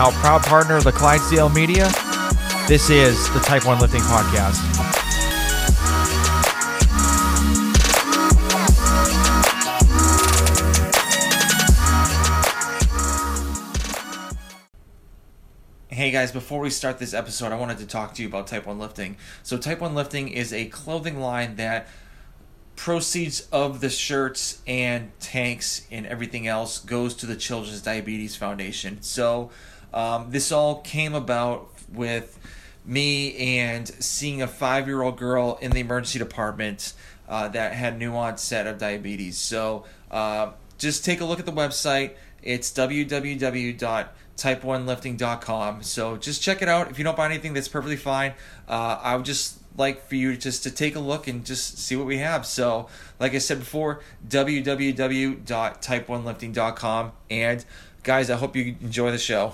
now proud partner of the Clydesdale Media. This is the Type 1 Lifting Podcast. Hey guys, before we start this episode, I wanted to talk to you about Type 1 Lifting. So, Type 1 Lifting is a clothing line that proceeds of the shirts and tanks and everything else goes to the Children's Diabetes Foundation. So, um, this all came about with me and seeing a five year old girl in the emergency department uh, that had new onset of diabetes. So, uh, just take a look at the website. It's www.type1lifting.com. So just check it out. If you don't buy anything, that's perfectly fine. Uh, I would just like for you just to take a look and just see what we have. So, like I said before, www.type1lifting.com. And guys, I hope you enjoy the show.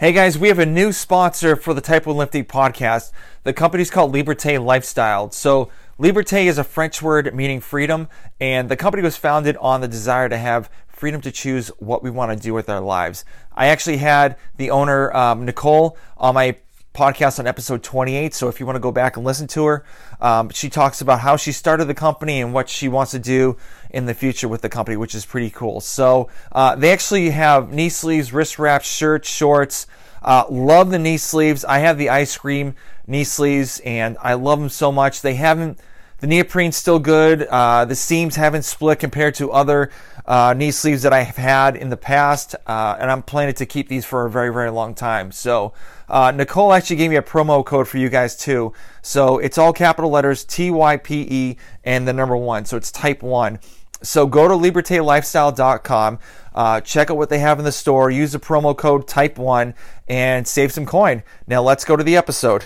Hey guys, we have a new sponsor for the Type 1 Lifting podcast. The company's called Liberté Lifestyle. So, Liberté is a French word meaning freedom, and the company was founded on the desire to have freedom to choose what we want to do with our lives. I actually had the owner, um, Nicole, on my podcast on episode 28. So if you want to go back and listen to her, um, she talks about how she started the company and what she wants to do in the future with the company, which is pretty cool. So uh, they actually have knee sleeves, wrist wraps, shirts, shorts. Uh, love the knee sleeves. I have the ice cream knee sleeves and I love them so much. They haven't the neoprene's still good. Uh, the seams haven't split compared to other uh, knee sleeves that I have had in the past, uh, and I'm planning to keep these for a very, very long time. So, uh, Nicole actually gave me a promo code for you guys too. So it's all capital letters T Y P E and the number one. So it's type one. So go to libertelifestyle.com, uh, check out what they have in the store, use the promo code type one, and save some coin. Now let's go to the episode.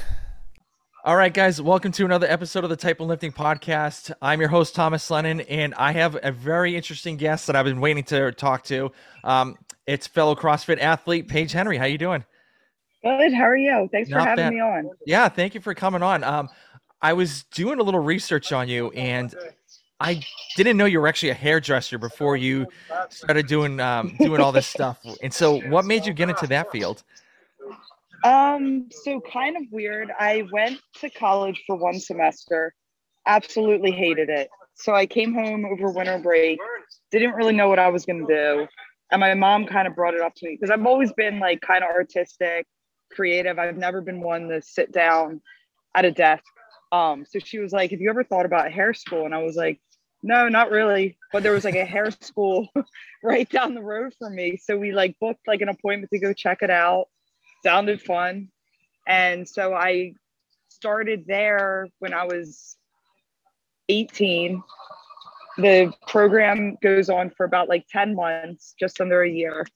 All right, guys, welcome to another episode of the Type 1 Lifting Podcast. I'm your host, Thomas Lennon, and I have a very interesting guest that I've been waiting to talk to. Um, it's fellow CrossFit athlete, Paige Henry. How are you doing? Good. How are you? Thanks Not for having bad. me on. Yeah, thank you for coming on. Um, I was doing a little research on you, and I didn't know you were actually a hairdresser before you started doing um, doing all this stuff. And so, what made you get into that field? Um, so kind of weird. I went to college for one semester, absolutely hated it. So I came home over winter break, didn't really know what I was to do. And my mom kind of brought it up to me because I've always been like kind of artistic, creative. I've never been one to sit down at a desk. Um, so she was like, Have you ever thought about hair school? And I was like, No, not really. But there was like a hair school right down the road from me. So we like booked like an appointment to go check it out sounded fun. And so I started there when I was 18. The program goes on for about like 10 months, just under a year.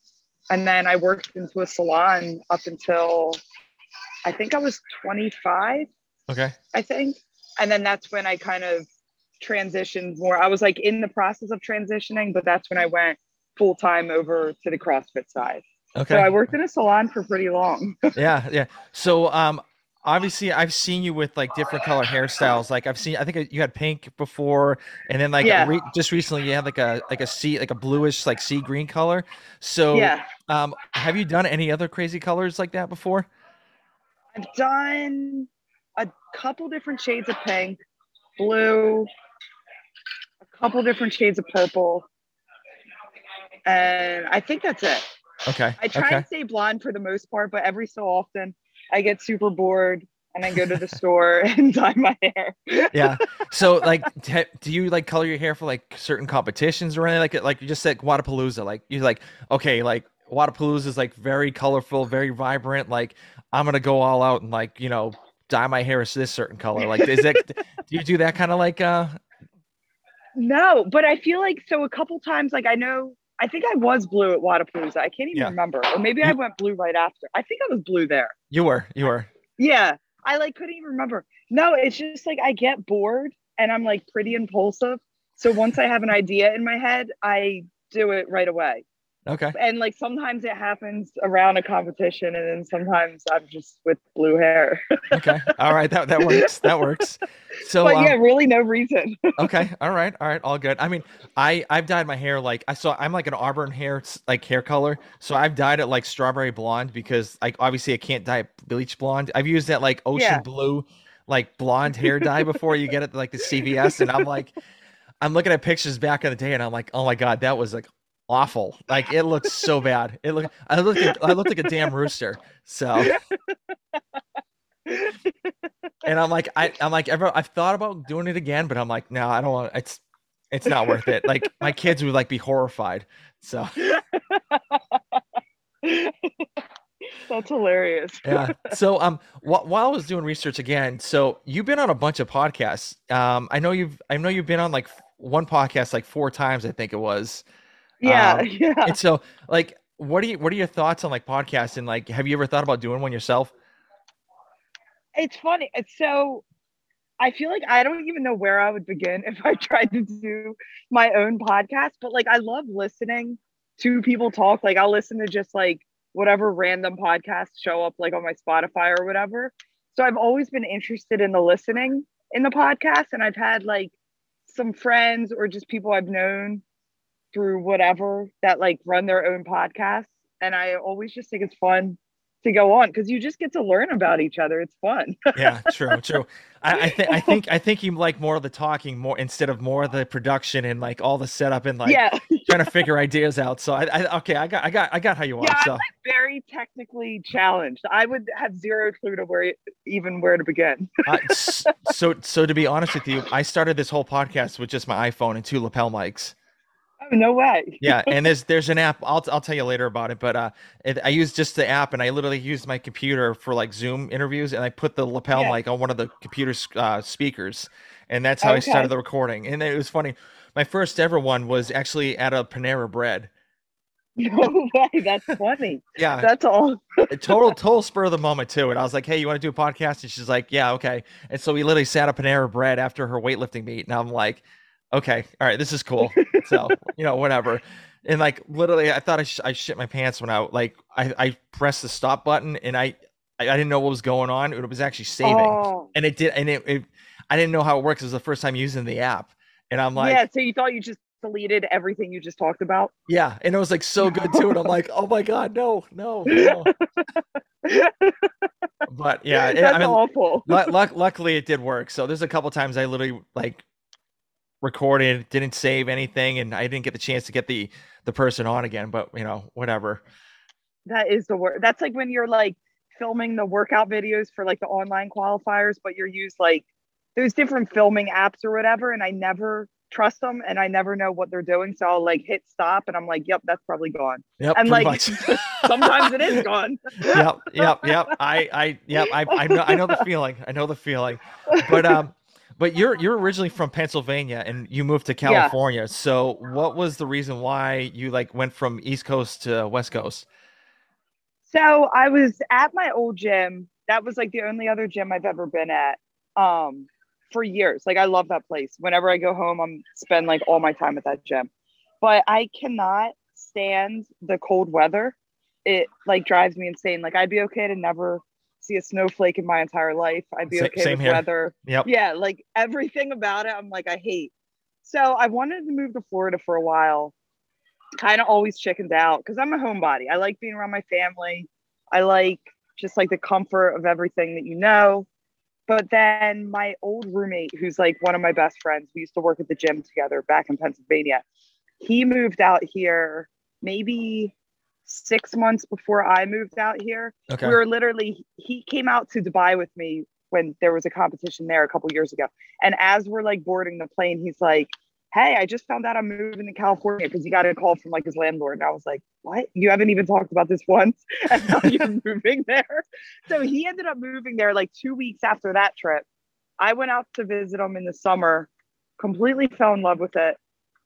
And then I worked into a salon up until I think I was 25. Okay. I think. And then that's when I kind of transitioned more. I was like in the process of transitioning, but that's when I went full time over to the CrossFit side. Okay. So I worked in a salon for pretty long. yeah, yeah. So um obviously I've seen you with like different color hairstyles. Like I've seen I think you had pink before and then like yeah. re- just recently you had like a like a sea like a bluish like sea green color. So yeah. um have you done any other crazy colors like that before? I've done a couple different shades of pink, blue, a couple different shades of purple. And I think that's it. Okay. I try okay. and stay blonde for the most part, but every so often I get super bored and I go to the store and dye my hair. yeah. So like, do you like color your hair for like certain competitions or anything like it? Like you just said Wodapalooza, like you're like, okay, like Wodapalooza is like very colorful, very vibrant. Like I'm going to go all out and like, you know, dye my hair this certain color. Like, is it, do you do that kind of like, uh, no, but I feel like so a couple times, like I know I think I was blue at Wodapalooza. I can't even yeah. remember. Or maybe I went blue right after. I think I was blue there. You were. You were. Yeah. I like couldn't even remember. No, it's just like I get bored and I'm like pretty impulsive. So once I have an idea in my head, I do it right away. Okay. And like sometimes it happens around a competition, and then sometimes I'm just with blue hair. okay. All right. That that works. That works. So but um, yeah, really no reason. okay. All right. All right. All good. I mean, I I've dyed my hair like I saw I'm like an auburn hair like hair color, so I've dyed it like strawberry blonde because like obviously I can't dye bleach blonde. I've used that like ocean Yeah. blue like blonde hair dye before you get it like the CVS, and I'm like, I'm looking at pictures back in the day, and I'm like, oh my god, that was like awful. Like it looks so bad. It looked I looked like, I looked like a damn rooster. So and I'm like, I, I'm like, ever, I've thought about doing it again, but I'm like, no, I don't want. It's, it's not worth it. Like my kids would like be horrified. So That's hilarious. yeah. So um, wh- while I was doing research again, so you've been on a bunch of podcasts. Um, I know you've, I know you've been on like one podcast like four times. I think it was. Yeah, Um, yeah. And so like, what are you, what are your thoughts on like podcasting? Like, have you ever thought about doing one yourself? It's funny. It's so I feel like I don't even know where I would begin if I tried to do my own podcast, but like I love listening to people talk. Like I'll listen to just like whatever random podcasts show up like on my Spotify or whatever. So I've always been interested in the listening in the podcast and I've had like some friends or just people I've known through whatever that like run their own podcasts and I always just think it's fun to go on because you just get to learn about each other. It's fun. yeah, true, true. I, I think I think I think you like more of the talking more instead of more of the production and like all the setup and like yeah, trying to figure ideas out. So I, I okay, I got I got I got how you are. Yeah, So very technically challenged. I would have zero clue to where even where to begin. uh, so so to be honest with you, I started this whole podcast with just my iPhone and two lapel mics. Oh no way! Yeah, and there's there's an app. I'll I'll tell you later about it. But uh, it, I use just the app, and I literally used my computer for like Zoom interviews, and I put the lapel Yeah. mic on one of the computer uh, speakers, and that's how I started the recording. And it was funny. My first ever one was actually at a Panera Bread. No way! That's funny. Yeah, That's all. total total spur of the moment too. And I was like, "Hey, you want to do a podcast?" And she's like, "Yeah, okay." And so we literally sat at Panera Bread after her weightlifting meet, and I'm like, "Okay, all right, this is cool." So you know, whatever. And like literally, I thought I, sh- I shit my pants when I like I, I pressed the stop button and I, I I didn't know what was going on. It was actually saving, Oh, and it did. And it, it I didn't know how it works. It was the first time using the app, and I'm like, yeah. So you thought you just deleted everything you just talked about? yeah, and it was like so good too. And I'm like, oh my god, no, no, no. But yeah, it- That's I mean, awful. Luck- luckily it did work. So there's a couple times I literally like recorded, didn't save anything, and I didn't get the chance to get the the person on again. But you know, whatever. That is the word. That's like when you're like filming the workout videos for like the online qualifiers, but you're used like there's different filming apps or whatever, and I never trust them and I never know what they're doing. So I'll like hit stop and I'm like, yep, that's probably gone. Yep, And like sometimes it is gone. yep, yep, yep. I, I, yep. I, I know, I know the feeling. I know the feeling. But um, but you're you're originally from Pennsylvania and you moved to California. Yeah. So what was the reason why you like went from East Coast to West Coast? So I was at my old gym. That was like the only other gym I've ever been at um, for years. Like I love that place. Whenever I go home, I'm spend like all my time at that gym. But I cannot stand the cold weather. It like drives me insane. Like I'd be okay to never see a snowflake in my entire life. I'd be Sa- okay with here. weather. Yep. Yeah, like everything about it, I'm like I hate. So I wanted to move to Florida for a while. Kind of always chickened out because I'm a homebody. I like being around my family. I like just like the comfort of everything that you know. But then my old roommate, who's like one of my best friends, we used to work at the gym together back in Pennsylvania. He moved out here maybe six months before I moved out here. Okay. We were literally, he came out to Dubai with me when there was a competition there a couple years ago. And as we're like boarding the plane, he's like, Hey, I just found out I'm moving to California because he got a call from like his landlord. And I was like, What? You haven't even talked about this once. And now you're moving there. So he ended up moving there like two weeks after that trip. I went out to visit him in the summer, completely fell in love with it.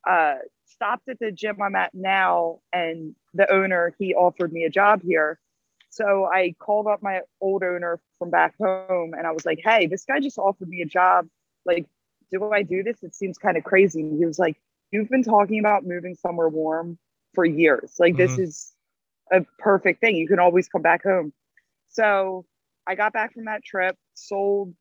Uh, stopped at the gym I'm at now, and the owner he offered me a job here. So I called up my old owner from back home, and I was like, "Hey, this guy just offered me a job. Like, do I do this? It seems kind of crazy." And he was like, "You've been talking about moving somewhere warm for years. Like this Mhm. is a perfect thing. You can always come back home. So I got back from that trip, sold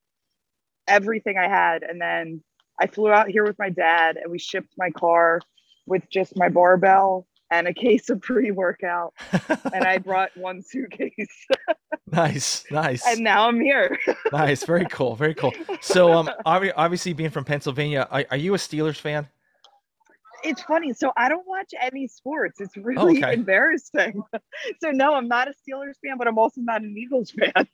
everything I had, and then I flew out here with my dad and we shipped my car with just my barbell and a case of pre-workout. And I brought one suitcase. nice, nice, and now I'm here. nice. Very cool, very cool. So, um, obvi- obviously being from Pennsylvania, are, are you a Steelers fan? it's funny. So I don't watch any sports. It's really okay. embarrassing. so no, I'm not a Steelers fan, but I'm also not an Eagles fan.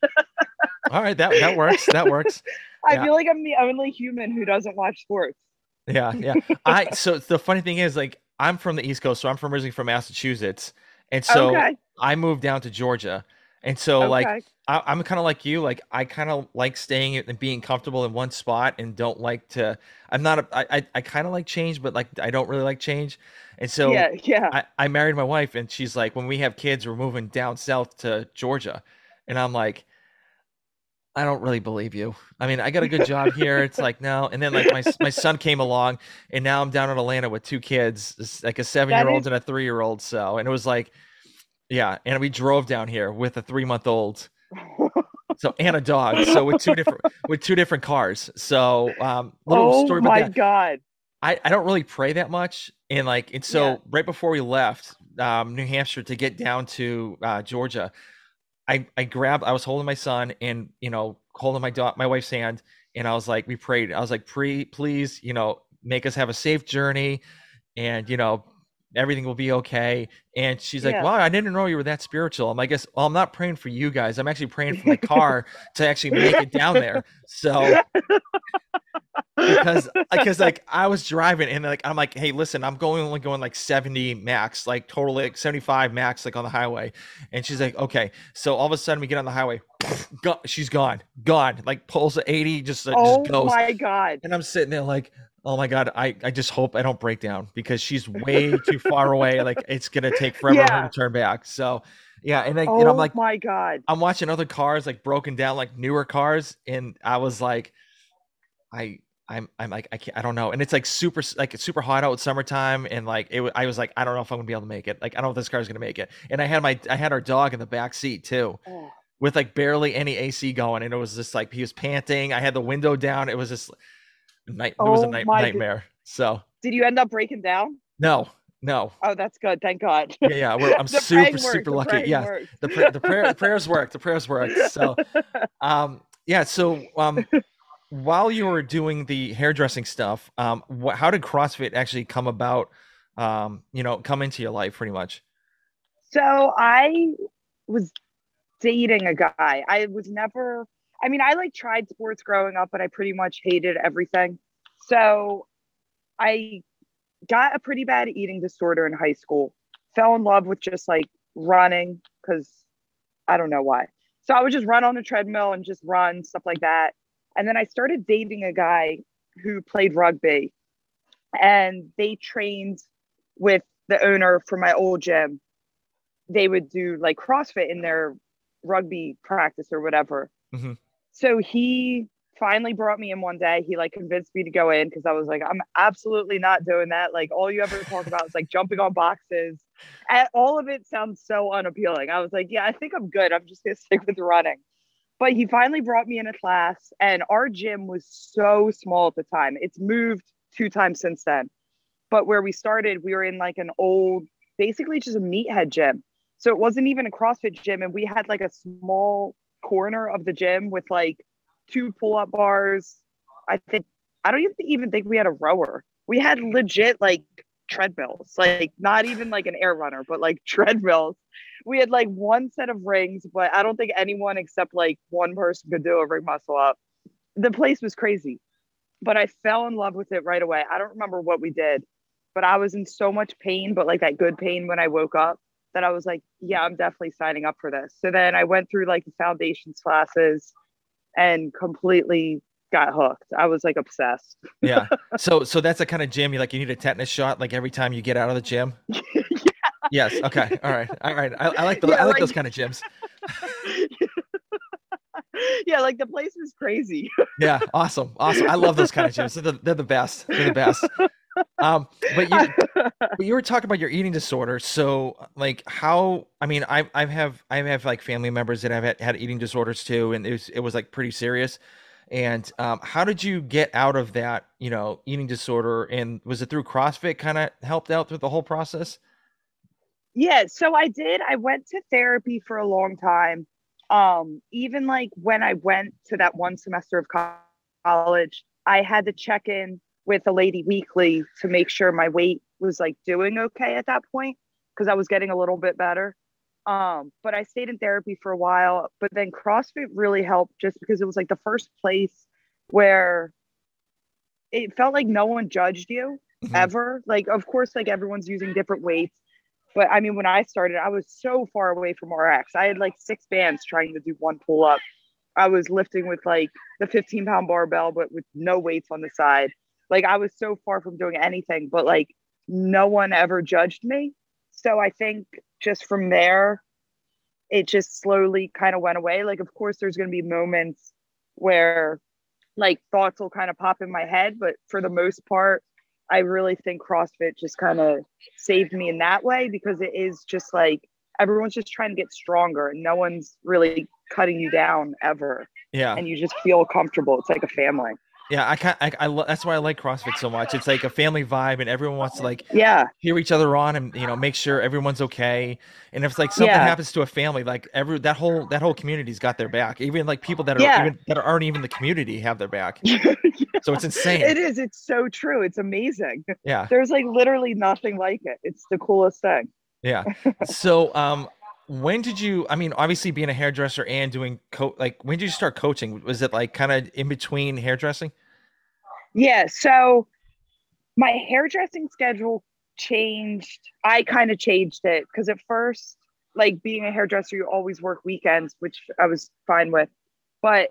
All right, that that works. That works. I Yeah. feel like I'm the only human who doesn't watch sports. Yeah, yeah. I so the funny thing is, like, I'm from the East Coast, so I'm from originally from Massachusetts, and so okay. I moved down to Georgia, and so like okay. I, I'm kind of like you. Like I kind of like staying and being comfortable in one spot, and don't like to. I'm not. A, I I, I kind of like change, but like I don't really like change. And so yeah, yeah. I, I married my wife, and she's like, when we have kids, we're moving down south to Georgia, and I'm like. I don't really believe you. I mean, I got a good job here. It's like no, and then like my my son came along, and now I'm down in Atlanta with two kids, like a seven year old is- and a three year old. So, and it was like, yeah, and we drove down here with a three month old, so and a dog, so with two different with two different cars. So, um, little oh story about my that. god. I, I don't really pray that much. And like, and so Yeah. right before we left um, New Hampshire to get down to uh, Georgia, I, I grabbed, I was holding my son and, you know, holding my my wife's hand. And I was like, we prayed. I was like, pre, please, you know, make us have a safe journey and, you know, everything will be okay. And she's like, Yeah. wow, I didn't know you were that spiritual. I'm like, guess, well, I'm not praying for you guys. I'm actually praying for my car to actually make it down there. So because because like I was driving and like I'm like, hey, listen, I'm going only going like 70 max, like totally like 75 max, like on the highway. And she's like, okay. So all of a sudden we get on the highway, go, she's gone, gone, like pulls at 80, just, uh, oh just goes. my god. And I'm sitting there like, oh my god, I I just hope I don't break down because she's way too far away. Like it's gonna take forever Yeah. to turn back. So yeah, and like Oh and I'm oh like my god. I'm watching other cars like broken down, like newer cars, and I was like, I, I'm, I'm like, I can't, I don't know, and it's like super, like it's super hot out with summertime, and like it, I was like, I don't know if I'm gonna be able to make it. Like I don't know if this car's gonna make it, and I had my, I had our dog in the back seat too, Oh. with like barely any AC going, and it was just like he was panting. I had the window down. It was just night. It was a Oh night, nightmare. So Did you end up breaking down? no, no, Oh, that's good. Thank God. yeah, yeah, we're, I'm The super, worked, super the lucky. praying Yeah, worked. the prayer, the prayer, the prayers worked. The prayers worked. So, um, yeah. So, um, while you were doing the hairdressing stuff, um, wh- how did CrossFit actually come about? Um, you know, come into your life, pretty much. So I was dating a guy. I was never, I mean, I like tried sports growing up, but I pretty much hated everything. So I got a pretty bad eating disorder in high school, fell in love with just like running because I don't know why. So I would just run on the treadmill and just run, stuff like that. And then I started dating a guy who played rugby and they trained with the owner for my old gym they would do like CrossFit in their rugby practice or whatever. Mhm. So he finally brought me in one day. He like convinced me to go in because I was like, I'm absolutely not doing that. Like all you ever talk about is like jumping on boxes. And all of it sounds so unappealing. I was like, yeah, I think I'm good. I'm just gonna stick with running. But he finally brought me in a class, and our gym was so small at the time. It's moved two times since then. But where we started, we were in like an old, basically just a meathead gym. So it wasn't even a CrossFit gym. And we had like a small corner of the gym with like two pull up bars. I think, I don't even, even think we had a rower. We had legit like treadmills, like not even like an air runner, but like treadmills. We had like one set of rings, but I don't think anyone except like one person could do a ring muscle up. The place was crazy, but I fell in love with it right away. I don't remember what we did, but I was in so much pain, but like that good pain when I woke up that I was like, yeah, I'm definitely signing up for this. So then I went through like the foundations classes and completely got hooked. I was like obsessed. Yeah. so, so that's the kind of gym you like. You need a tetanus shot like every time you get out of the gym. yeah. Yes. Okay. All right. All right. I, I like the, Yeah, I like like- those kind of gyms. yeah, like the place was crazy. Yeah. Awesome. Awesome. I love those kind of gyms. They're the, they're the best. They're the best. Um, but you, but you were talking about your eating disorder. So, like, how? I mean, I I have I have like family members that have had, had eating disorders too, and it was it was like pretty serious. And um, how did you get out of that, you know, eating disorder? And was it through CrossFit kind of helped out through the whole process? Yeah, so I did. I went to therapy for a long time. Um, even like when I went to that one semester of college, I had to check in with a lady weekly to make sure my weight was like doing okay at that point because I was getting a little bit better. Um, but I stayed in therapy for a while. But then CrossFit really helped just because it was like the first place where it felt like no one judged you mm-hmm. ever. Like, of course, like everyone's using different weights. But I mean, when I started, I was so far away from RX. I had like six bands trying to do one pull up. I was lifting with like the 15 pound barbell, but with no weights on the side. Like I was so far from doing anything, but like no one ever judged me. So I think just from there, it just slowly kind of went away. Like, of course, there's going to be moments where like thoughts will kind of pop in my head, but for the most part, I really think CrossFit just kind of saved me in that way because it is just like everyone's just trying to get stronger and no one's really cutting you down ever. Yeah. And you just feel comfortable. It's like a family. Yeah, I can't. I, I, that's why I like CrossFit so much. It's like a family vibe, and everyone wants to like yeah hear each other on, and you know make sure everyone's okay. And if like something yeah. happens to a family, like every that whole that whole community's got their back. Even like people that are yeah. even, that aren't even the community have their back. yeah. So it's insane. It is. It's so true. It's amazing. Yeah. There's like literally nothing like it. It's the coolest thing. Yeah. so um, when did you i mean obviously being a hairdresser and doing co like when did you start coaching was it like kind of in between hairdressing yeah so my hairdressing schedule changed i kind of changed it because at first like being a hairdresser you always work weekends which i was fine with but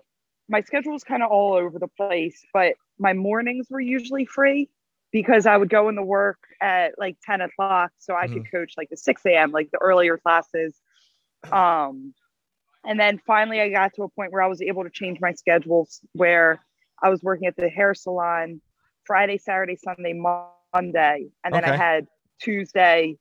my schedule was kind of all over the place but my mornings were usually free because I would go into work at like 10 o'clock so I mm-hmm. could coach like the 6 a.m., like the earlier classes. Um, and then finally, I got to a point where I was able to change my schedules where I was working at the hair salon Friday, Saturday, Sunday, Monday, and then okay. I had Tuesday,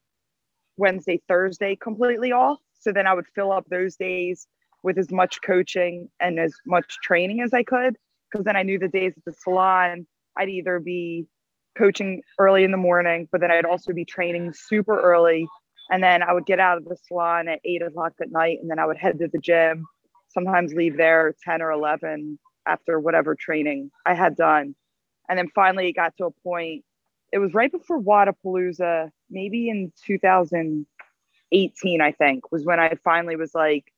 Wednesday, Thursday completely off. So then I would fill up those days with as much coaching and as much training as I could. Because then I knew the days at the salon, I'd either be coaching early in the morning, but then I'd also be training super early and then I would get out of the salon at eight o'clock at night, and then I would head to the gym. Sometimes leave there 10 or 11 after whatever training I had done. And then finally, it got to a point. It was right before Wodapalooza, maybe in 2018, I think, was when I finally was like,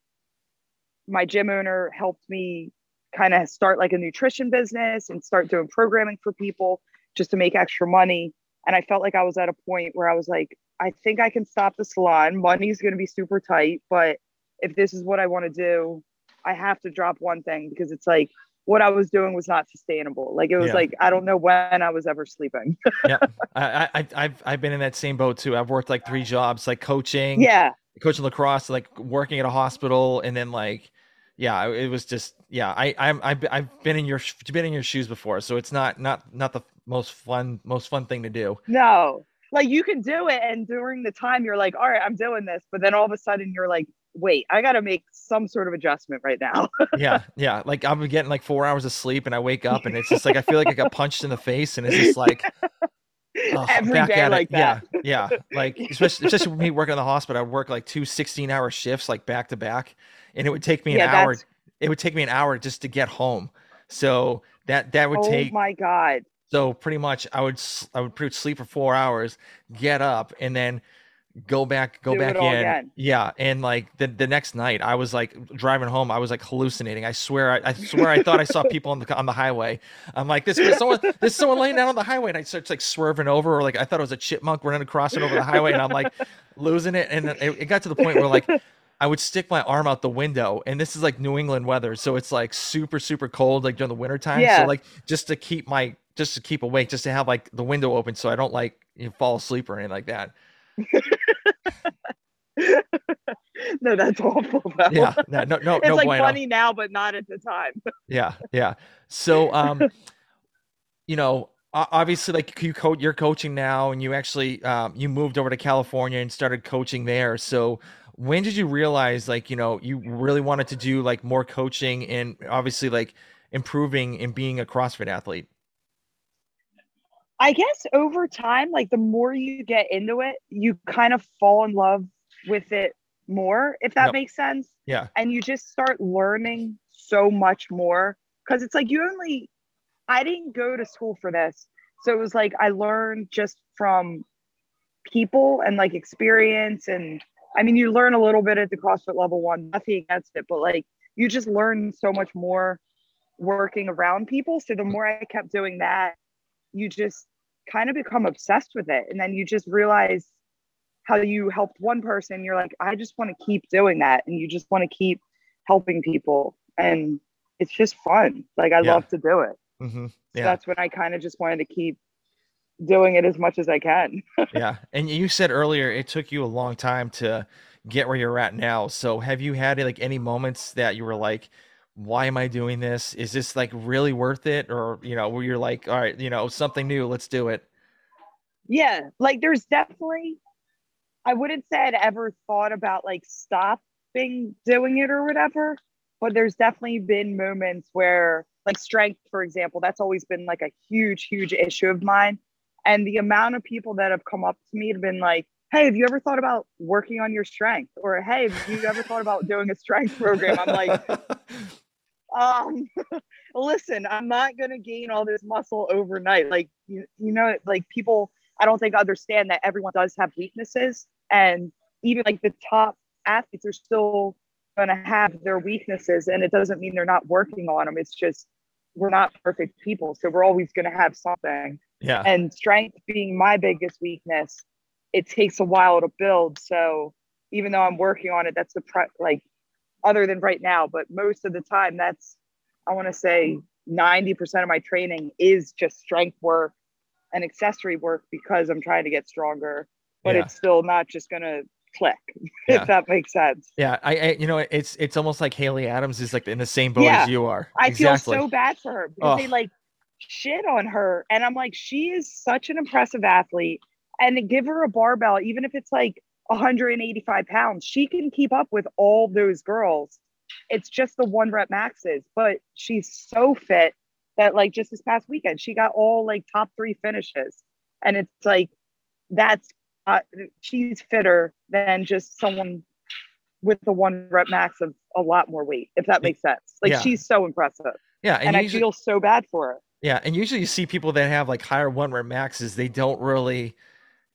my gym owner helped me kind of start like a nutrition business and start doing programming for people just to make extra money. And I felt like I was at a point where I was like, I think I can stop the salon. Money's going to be super tight, but if this is what I want to do, I have to drop one thing because it's like what I was doing was not sustainable. Like it was yeah. like I don't know when I was ever sleeping. yeah, I, I I've I've been in that same boat too. I've worked like three jobs, like coaching, yeah, coaching lacrosse, like working at a hospital, and then like yeah, it was just yeah. I I'm I've, I've been in your been in your shoes before, so it's not not not the most fun most fun thing to do. No, like you can do it and during the time you're like all right i'm doing this but then all of a sudden you're like wait i gotta make some sort of adjustment right now yeah yeah like i'm getting like four hours of sleep and i wake up and it's just like i feel like i got punched in the face and it's just like oh, Every day like that. Yeah, yeah. Like especially, especially me working in the hospital, I'd work like two 16 hour shifts like back to back. And it would take me an yeah, hour. It would take me an hour just to get home. So that that would oh take Oh my God. So pretty much, I would I would pretty sleep for four hours, get up, and then go back go Do back in again. yeah and like the, the next night i was like driving home i was like hallucinating i swear i, I swear i thought i saw people on the on the highway i'm like this is someone this someone laying down on the highway and i start like swerving over or like i thought it was a chipmunk running across it over the highway and i'm like losing it and it, it got to the point where like I would stick my arm out the window, and this is like New England weather, so it's like super, super cold, like during the winter time. Yeah. So like just to keep my just to keep awake, just to have like the window open so I don't like you know, fall asleep or anything like that. no, that's awful. Though. Yeah, no, no, no. It's no like bueno. funny now, but not at the time. yeah, yeah. So, um, you know, obviously like you coach you're coaching now and you actually um, you moved over to california and started coaching there so when did you realize like you know you really wanted to do like more coaching and obviously like improving and being a crossfit athlete i guess over time like the more you get into it you kind of fall in love with it more if that yep. makes sense yeah and you just start learning so much more because it's like you only I didn't go to school for this. So it was like I learned just from people and like experience. And I mean, you learn a little bit at the CrossFit level one, nothing against it, but like you just learn so much more working around people. So the more I kept doing that, you just kind of become obsessed with it. And then you just realize how you helped one person. You're like, I just want to keep doing that. And you just want to keep helping people. And it's just fun. Like I yeah. love to do it. Mm-hmm. Yeah. So that's when I kind of just wanted to keep doing it as much as I can. yeah. And you said earlier it took you a long time to get where you're at now. So have you had like any moments that you were like, why am I doing this? Is this like really worth it? Or, you know, where you're like, all right, you know, something new, let's do it. Yeah. Like there's definitely, I wouldn't say I'd ever thought about like stopping doing it or whatever, but there's definitely been moments where like strength for example that's always been like a huge huge issue of mine and the amount of people that have come up to me have been like hey have you ever thought about working on your strength? Or hey have you ever thought about doing a strength program? I'm like um listen i'm not going to gain all this muscle overnight. Like you, you know like people i don't think understand that everyone does have weaknesses. And even like the top athletes are still going to have their weaknesses. And it doesn't mean they're not working on them it's just we're not perfect people. So we're always going to have something yeah and strength being my biggest weakness it takes a while to build so even though i'm working on it that's the pre- like other than right now but most of the time that's i want to say mm. 90% of my training is just strength work and accessory work because i'm trying to get stronger but yeah. it's still not just going to click yeah. if that makes sense yeah I, I, you know it's it's almost like haley adams is like in the same boat yeah. as you are i exactly. feel so bad for her because oh. they like shit on her and i'm like she is such an impressive athlete and give her a barbell even if it's like 185 pounds she can keep up with all those girls it's just the one rep maxes but she's so fit that like just this past weekend she got all like top three finishes and it's like that's uh, she's fitter than just someone with the one rep max of a lot more weight, if that makes sense. Like yeah. she's so impressive. Yeah. And, and I feel so bad for her. Yeah. And usually you see people that have like higher one rep maxes, they don't really,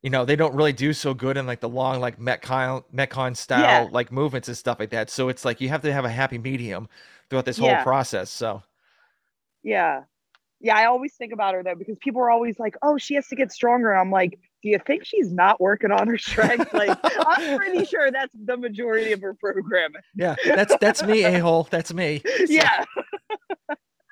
you know, they don't really do so good in like the long, like Metcon, Metcon style, yeah. like movements and stuff like that. So it's like you have to have a happy medium throughout this yeah. whole process. So, yeah. Yeah. I always think about her though, because people are always like, oh, she has to get stronger. I'm like, do you think she's not working on her strength? Like, I'm pretty sure that's the majority of her programming. Yeah, that's that's me, a hole. That's me. So. Yeah.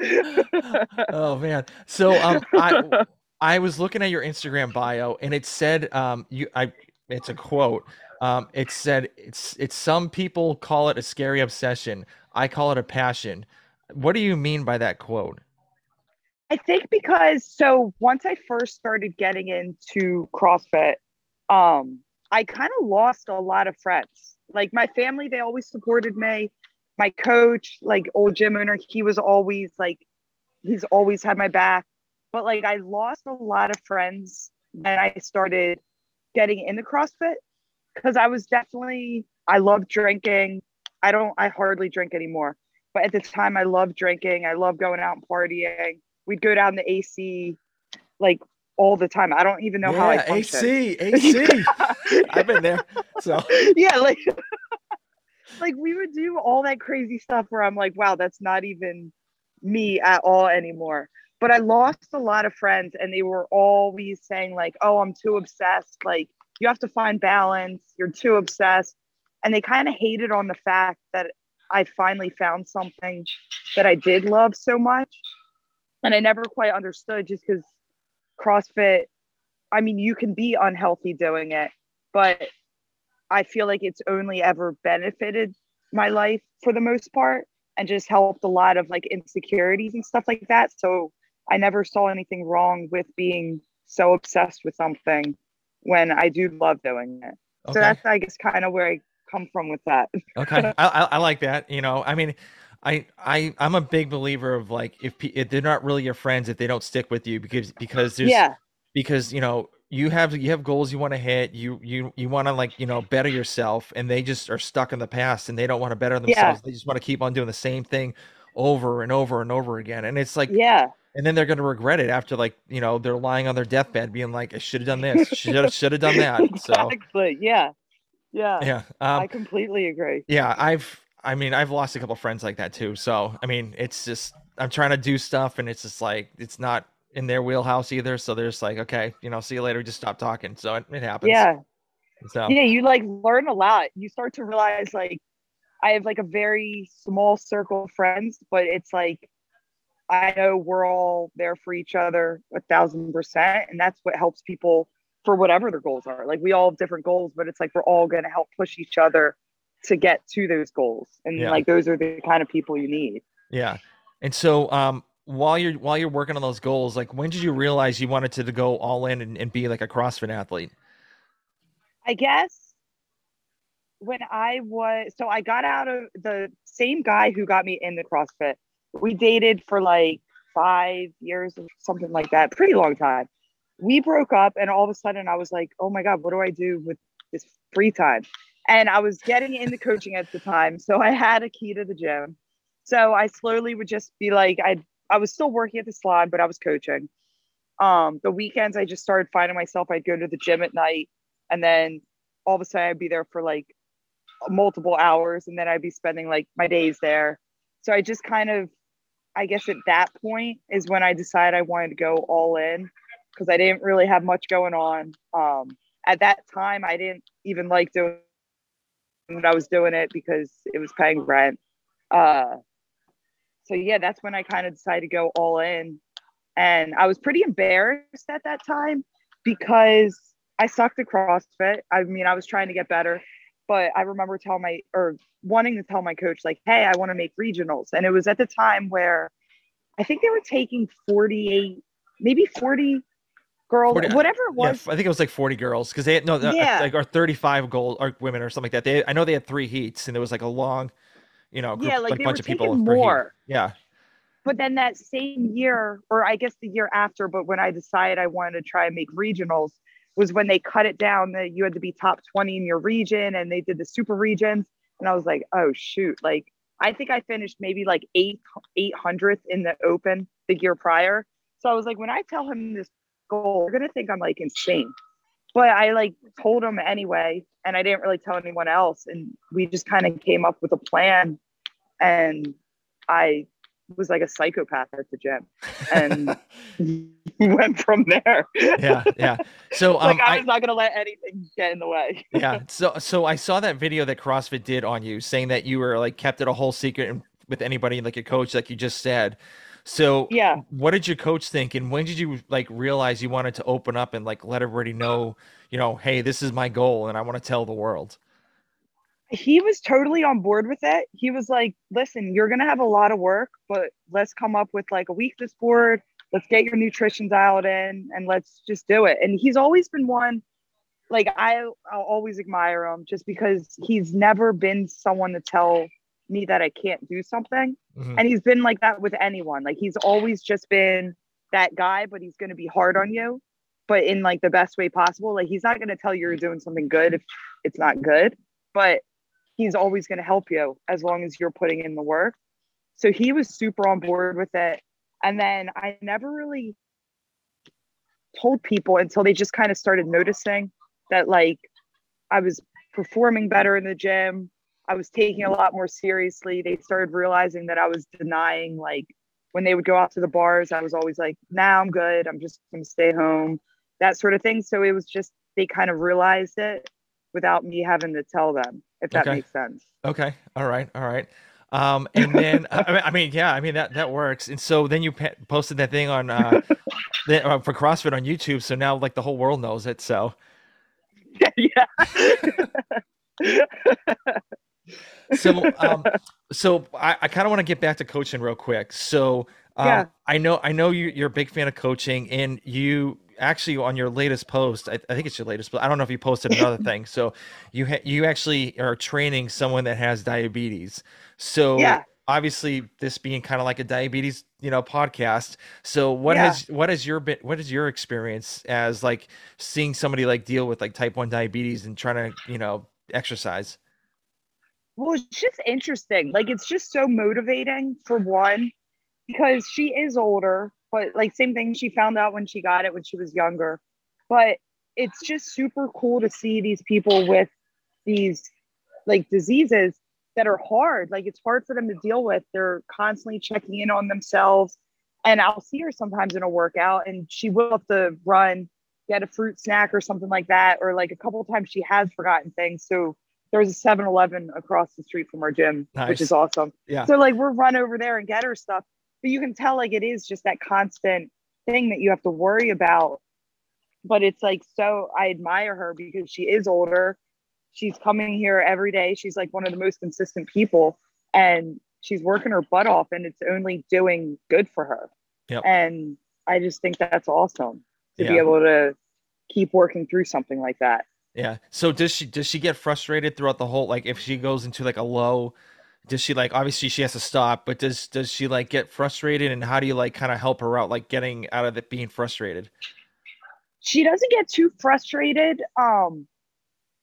oh man. So um, I I was looking at your Instagram bio, and it said um, you I it's a quote. Um, it said it's it's some people call it a scary obsession. I call it a passion. What do you mean by that quote? I think because so once I first started getting into CrossFit, um, I kind of lost a lot of friends. Like my family, they always supported me. My coach, like old gym owner, he was always like, he's always had my back. But like I lost a lot of friends when I started getting into CrossFit because I was definitely I love drinking. I don't I hardly drink anymore. But at the time I loved drinking. I love going out and partying we'd go down the AC like all the time. I don't even know yeah, how I function. AC, AC. I've been there. So yeah, like like we would do all that crazy stuff where I'm like, wow, that's not even me at all anymore. But I lost a lot of friends and they were always saying, like, oh, I'm too obsessed. Like, you have to find balance. You're too obsessed. And they kind of hated on the fact that I finally found something that I did love so much and I never quite understood just because CrossFit, I mean, you can be unhealthy doing it, but I feel like it's only ever benefited my life for the most part and just helped a lot of like insecurities and stuff like that. So I never saw anything wrong with being so obsessed with something when I do love doing it. Okay. So that's, I guess, kind of where I come from with that. okay, I, I, I like that. You know, I mean, I I I'm a big believer of like if, if they're not really your friends if they don't stick with you because because there's yeah because you know you have you have goals you want to hit you you you want to like you know better yourself and they just are stuck in the past and they don't want to better themselves yeah. they just want to keep on doing the same thing over and over and over again and it's like yeah and then they're going to regret it after like you know they're lying on their deathbed being like i should have done this should have should have done that exactly. so yeah yeah yeah um, i completely agree yeah i've i mean i've lost a couple friends like that too so i mean it's just i'm trying to do stuff and it's just like it's not in their wheelhouse either so they're just like okay you know see you later just stop talking so it, it happens yeah so yeah you like learn a lot you start to realize like i have like a very small circle of friends but it's like I know we're all there for each other a thousand percent. And that's what helps people for whatever their goals are. Like we all have different goals, but it's like we're all going to help push each other to get to those goals. And yeah. like those are the kind of people you need. Yeah. And so, um, while you're while you're working on those goals, like when did you realize you wanted to, to go all in and, and be like a CrossFit athlete? I guess when I was so I got out of the same guy who got me in the CrossFit we dated for like five years or something like that, pretty long time. We broke up, and all of a sudden, I was like, oh my God, what do I do with this free time? And I was getting into coaching at the time. So I had a key to the gym. So I slowly would just be like, I I was still working at the salon, but I was coaching. Um, the weekends I just started finding myself, I'd go to the gym at night and then all of a sudden I'd be there for like multiple hours and then I'd be spending like my days there. So I just kind of I guess at that point is when I decided I wanted to go all in because I didn't really have much going on. Um, at that time, I didn't even like doing what I was doing it because it was paying rent. Uh, so yeah, that's when I kind of decided to go all in, and I was pretty embarrassed at that time because I sucked at CrossFit. I mean, I was trying to get better, but I remember telling my or wanting to tell my coach like, "Hey, I want to make regionals." And it was at the time where I think they were taking 48 maybe 40 girls, 40, whatever it was. Yeah, I think it was like 40 girls because they had no, uh, yeah. like or 35 gold or women or something like that. They, I know they had three heats and there was like a long, you know, group, yeah, like, like a bunch of people more. Yeah. But then that same year, or I guess the year after, but when I decided I wanted to try and make regionals, was when they cut it down that you had to be top 20 in your region and they did the super regions. And I was like, oh shoot. Like I think I finished maybe like eight eight hundredth in the open the year prior. So I was like, when I tell him this goal, they're gonna think I'm like insane. But I like told him anyway, and I didn't really tell anyone else. And we just kind of came up with a plan. And I was like a psychopath at the gym and went from there. yeah, yeah. So um, like I was I, not gonna let anything get in the way. yeah. So so I saw that video that CrossFit did on you, saying that you were like kept it a whole secret with anybody, like your coach, like you just said. So yeah, what did your coach think, and when did you like realize you wanted to open up and like let everybody know, you know, hey, this is my goal, and I want to tell the world he was totally on board with it. He was like, listen, you're going to have a lot of work, but let's come up with like a weakness board. Let's get your nutrition dialed in and let's just do it. And he's always been one, like, I, I'll always admire him just because he's never been someone to tell me that I can't do something. Mm-hmm. And he's been like that with anyone. Like, he's always just been that guy, but he's going to be hard on you, but in like the best way possible. Like, he's not going to tell you you're doing something good if it's not good. But he's always going to help you as long as you're putting in the work. So he was super on board with it. And then I never really told people until they just kind of started noticing that like I was performing better in the gym. I was taking a lot more seriously. They started realizing that I was denying like when they would go out to the bars, I was always like, "Now nah, I'm good. I'm just going to stay home." That sort of thing. So it was just they kind of realized it without me having to tell them if that okay. makes sense. Okay. All right. All right. Um, and then I mean, yeah, I mean that that works. And so then you posted that thing on uh, the, uh, for CrossFit on YouTube. So now like the whole world knows it. So yeah. So um, so I, I kind of want to get back to coaching real quick. So Um, yeah. I know. I know you, you're a big fan of coaching, and you actually on your latest post, I, I think it's your latest, but I don't know if you posted another thing. So you ha- you actually are training someone that has diabetes. So yeah. obviously, this being kind of like a diabetes, you know, podcast. So what yeah. has what has your been what is your experience as like seeing somebody like deal with like type one diabetes and trying to you know exercise? Well, it's just interesting. Like it's just so motivating for one because she is older, but like same thing she found out when she got it when she was younger. But it's just super cool to see these people with these like diseases that are hard. Like it's hard for them to deal with. They're constantly checking in on themselves. And I'll see her sometimes in a workout and she will have to run, get a fruit snack or something like that. Or like a couple times she has forgotten things. So there's a 7 Eleven across the street from our gym, nice. which is awesome. Yeah. So like we're run over there and get her stuff but you can tell like it is just that constant thing that you have to worry about but it's like so i admire her because she is older she's coming here every day she's like one of the most consistent people and she's working her butt off and it's only doing good for her yep. and i just think that's awesome to yeah. be able to keep working through something like that yeah. So does she does she get frustrated throughout the whole like if she goes into like a low does she like obviously she has to stop but does does she like get frustrated and how do you like kind of help her out like getting out of it being frustrated? She doesn't get too frustrated um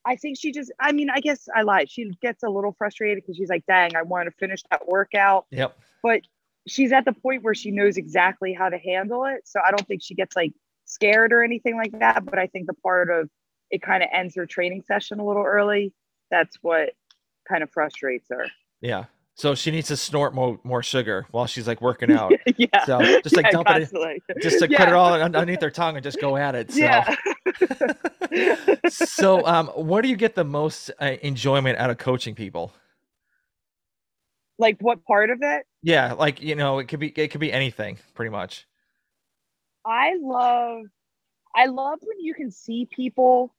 i think she just i mean i guess i lied. She gets a little frustrated because she's like dang i want to finish that workout. Yep. But she's at the point where she knows exactly how to handle it so i don't think she gets like scared or anything like that but i think the part of it kind of ends her training session a little early that's what kind of frustrates her yeah. So she needs to snort more more sugar while she's like working out. yeah. So just like yeah, dump constantly. it, just like yeah. put it all underneath her tongue and just go at it. So. Yeah. so, um, what do you get the most uh, enjoyment out of coaching people? Like what part of it? Yeah, like you know, it could be it could be anything, pretty much. I love, I love when you can see people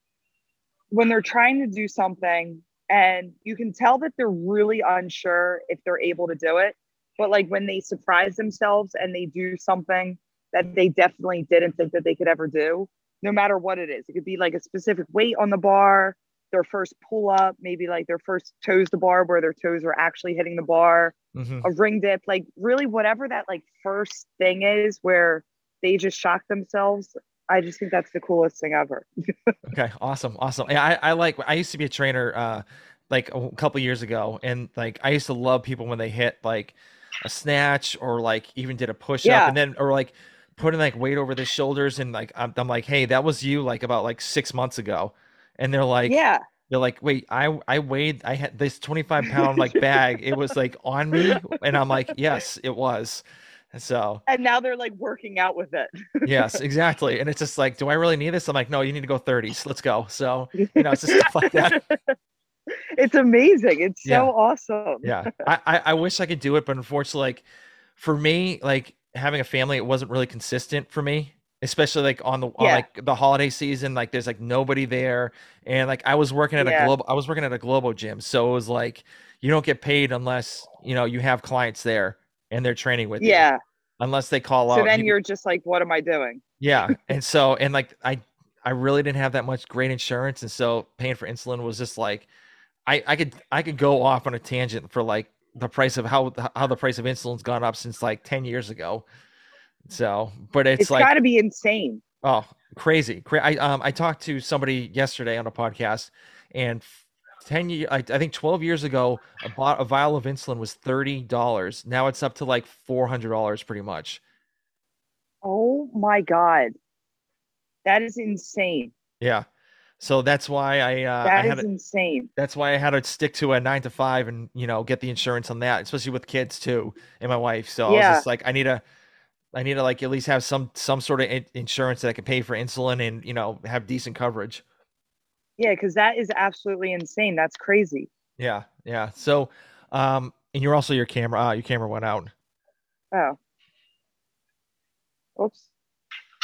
when they're trying to do something and you can tell that they're really unsure if they're able to do it but like when they surprise themselves and they do something that they definitely didn't think that they could ever do no matter what it is it could be like a specific weight on the bar their first pull up maybe like their first toes to bar where their toes are actually hitting the bar mm-hmm. a ring dip like really whatever that like first thing is where they just shock themselves I just think that's the coolest thing ever. okay, awesome, awesome. Yeah, I, I like. I used to be a trainer, uh, like a couple years ago, and like I used to love people when they hit like a snatch or like even did a push up, and then or like putting like weight over their shoulders, and like I'm, I'm like, hey, that was you like about like six months ago, and they're like, yeah. They're like, wait, I I weighed, I had this 25 pound like bag. it was like on me, and I'm like, yes, it was. So and now they're like working out with it. yes, exactly. And it's just like, do I really need this? I'm like, no, you need to go 30s. Let's go. So you know, it's just stuff like that. It's amazing. It's so yeah. awesome. yeah. I, I, I wish I could do it, but unfortunately, like for me, like having a family, it wasn't really consistent for me. Especially like on the yeah. on like the holiday season, like there's like nobody there, and like I was working at yeah. a global, I was working at a global gym, so it was like you don't get paid unless you know you have clients there and they're training with you, yeah. you. Unless they call so out. So then you, are just like, what am I doing? Yeah. and so, and like, I, I really didn't have that much great insurance. And so paying for insulin was just like, I, I could, I could go off on a tangent for like the price of how, how the price of insulin's gone up since like 10 years ago. So, but it's, it's like, gotta be insane. Oh, crazy. I, um, I talked to somebody yesterday on a podcast and 10 years, I, I, think 12 years ago, a, bot, a vial of insulin was $30. Now it's up to like $400 pretty much. Oh my God. That is insane. Yeah. So that's why I, uh, that I is insane. That's why I had to stick to a nine to five and, you know, get the insurance on that, especially with kids too and my wife. So yeah. I was just like, I need to, I need to like at least have some, some sort of insurance that I can pay for insulin and, you know, have decent coverage. Yeah, because that is absolutely insane. That's crazy. Yeah, yeah. So, um, and you're also your camera. Uh, your camera went out. Oh. Oops.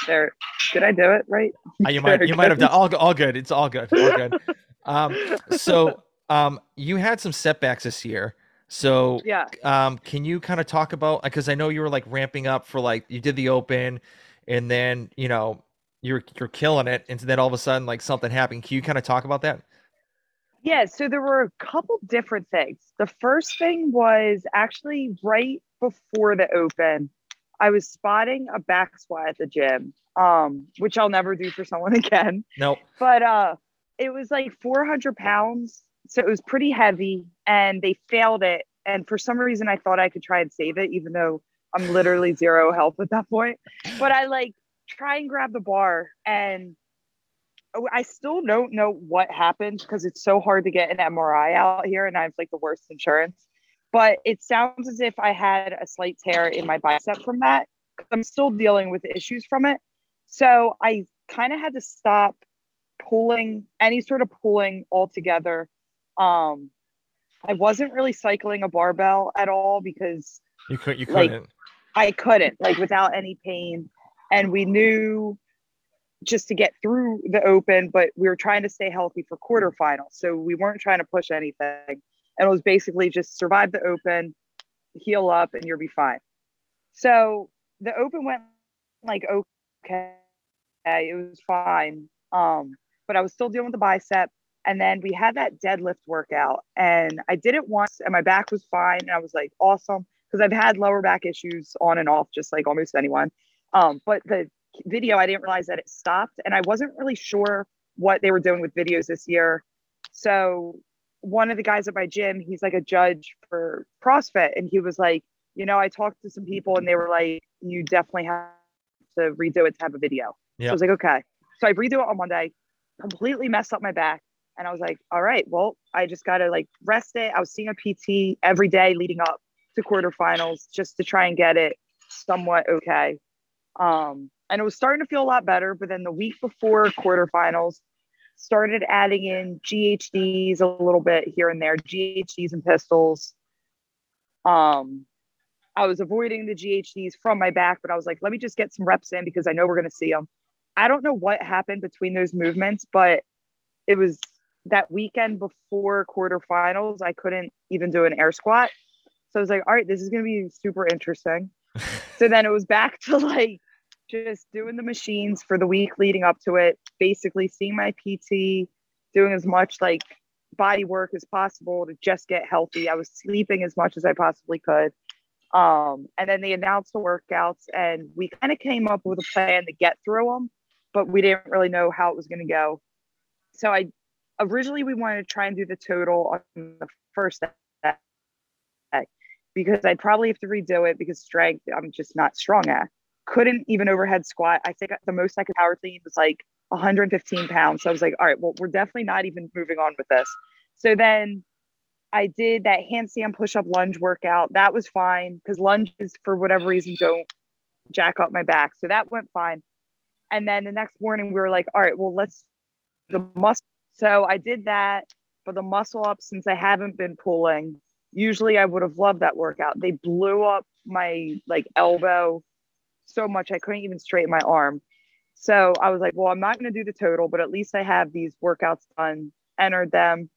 There. Did I do it right? Uh, you might. You might have done all. All good. It's all good. All good. um. So, um, you had some setbacks this year. So Yeah. um, can you kind of talk about because I know you were like ramping up for like you did the open, and then you know you're you're killing it, and then all of a sudden like something happened. Can you kind of talk about that? Yeah, so there were a couple different things. The first thing was actually right before the open, I was spotting a back squat at the gym, um, which I'll never do for someone again. Nope. But uh, it was like 400 pounds, so it was pretty heavy, and they failed it. And for some reason, I thought I could try and save it, even though I'm literally zero health at that point. But I like try and grab the bar and Oh, I still don't know what happened because it's so hard to get an MRI out here and I have like the worst insurance. But it sounds as if I had a slight tear in my bicep from that. I'm still dealing with issues from it. So I kind of had to stop pulling any sort of pulling altogether. Um, I wasn't really cycling a barbell at all because You could you couldn't. I couldn't, like without any pain. And we knew just to get through the open, but we were trying to stay healthy for quarterfinals. So we weren't trying to push anything. And it was basically just survive the open, heal up, and you'll be fine. So the open went like okay. It was fine. Um, but I was still dealing with the bicep. And then we had that deadlift workout. And I did it once and my back was fine. And I was like, awesome. Because I've had lower back issues on and off, just like almost anyone. Um, but the video, I didn't realize that it stopped. And I wasn't really sure what they were doing with videos this year. So one of the guys at my gym, he's like a judge for CrossFit. And he was like, you know, I talked to some people and they were like, you definitely have to redo it to have a video. So Yeah. I was like, okay. So I redo it on Monday, completely messed up my back. And I was like, all right, well, I just got to like rest it. I was seeing a PT every day leading up to quarterfinals just to try and get it somewhat okay. Um, and it was starting to feel a lot better. But then the week before quarterfinals, started adding in GHDs a little bit here and there, GHDs and pistols. Um, I was avoiding the GHDs from my back, but I was like, let me just get some reps in because I know we're going to see them. I don't know what happened between those movements, but it was that weekend before quarterfinals. I couldn't even do an air squat. So I was like, all right, this is going to be super interesting. so then it was back to like just doing the machines for the week leading up to it, basically seeing my PT, doing as much like body work as possible to just get healthy. I was sleeping as much as I possibly could. Um, and then they announced the workouts, and we kind of came up with a plan to get through them, but we didn't really know how it was going to go. So I originally we wanted to try and do the total on the first day because I'd probably have to redo it because strength I'm just not strong at. Couldn't even overhead squat. I think the most I could power clean was like 115 pounds. So I was like, all right, well, we're definitely not even moving on with this. So then I did that handstand push up lunge workout. That was fine because lunges, for whatever reason, don't jack up my back. So that went fine. And then the next morning, we were like, all right, well, let's the muscle. So I did that for the muscle up since I haven't been pulling. Usually I would have loved that workout. They blew up my like elbow so much I couldn't even straighten my arm. So I was like, well, I'm not going to do the total, but at least I have these workouts done, entered them,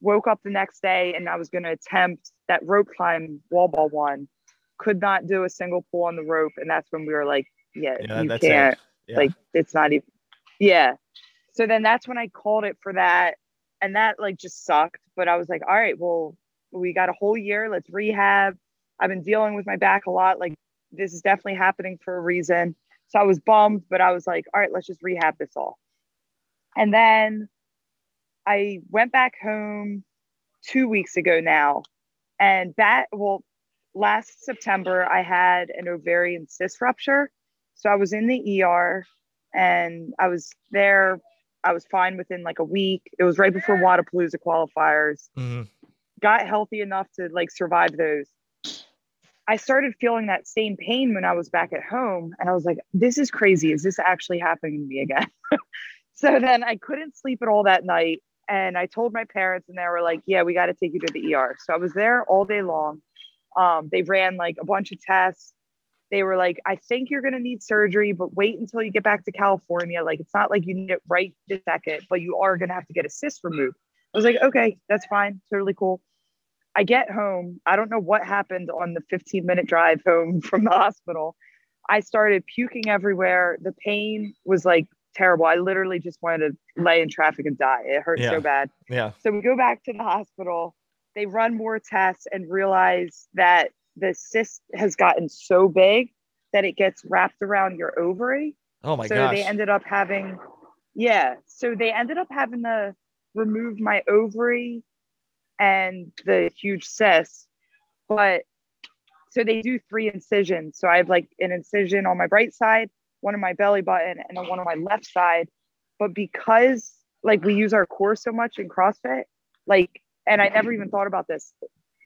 woke up the next day, and I was going to attempt that rope climb wall ball one. Could not do a single pull on the rope. And that's when we were like, yeah, Yeah, you can't. Yeah. Like, it's not even, yeah. So then that's when I called it for that. And that like just sucked. But I was like, all right, well, we got a whole year. Let's rehab. I've been dealing with my back a lot. Like, this is definitely happening for a reason. So I was bummed, but I was like, all right, let's just rehab this all. And then I went back home two weeks ago now. And that, well, last September, I had an ovarian cyst rupture. So I was in the ER and I was there. I was fine within like a week. It was right before Wodapalooza qualifiers Mhm. got healthy enough to like survive those. I started feeling that same pain when I was back at home. And I was like, this is crazy. Is this actually happening to me again? so then I couldn't sleep at all that night. And I told my parents, and they were like, yeah, we got to take you to the ER. So I was there all day long. Um, they ran like a bunch of tests. They were like, I think you're going to need surgery, but wait until you get back to California. Like, it's not like you need it right this second, but you are going to have to get a cyst removed. I was like, okay, that's fine. Totally cool. I get home. I don't know what happened on the 15 minute drive home from the hospital. I started puking everywhere. The pain was like terrible. I literally just wanted to lay in traffic and die. It hurt Yeah. so bad. Yeah. So we go back to the hospital. They run more tests and realize that the cyst has gotten so big that it gets wrapped around your ovary. Oh my gosh. so gosh. they ended up having, yeah. So they ended up having to remove my ovary and the huge cyst. But so they do three incisions. So I have like an incision on my right side, one on my belly button, and then one on my left side. But because like we use our core so much in CrossFit, like, and I never even thought about this,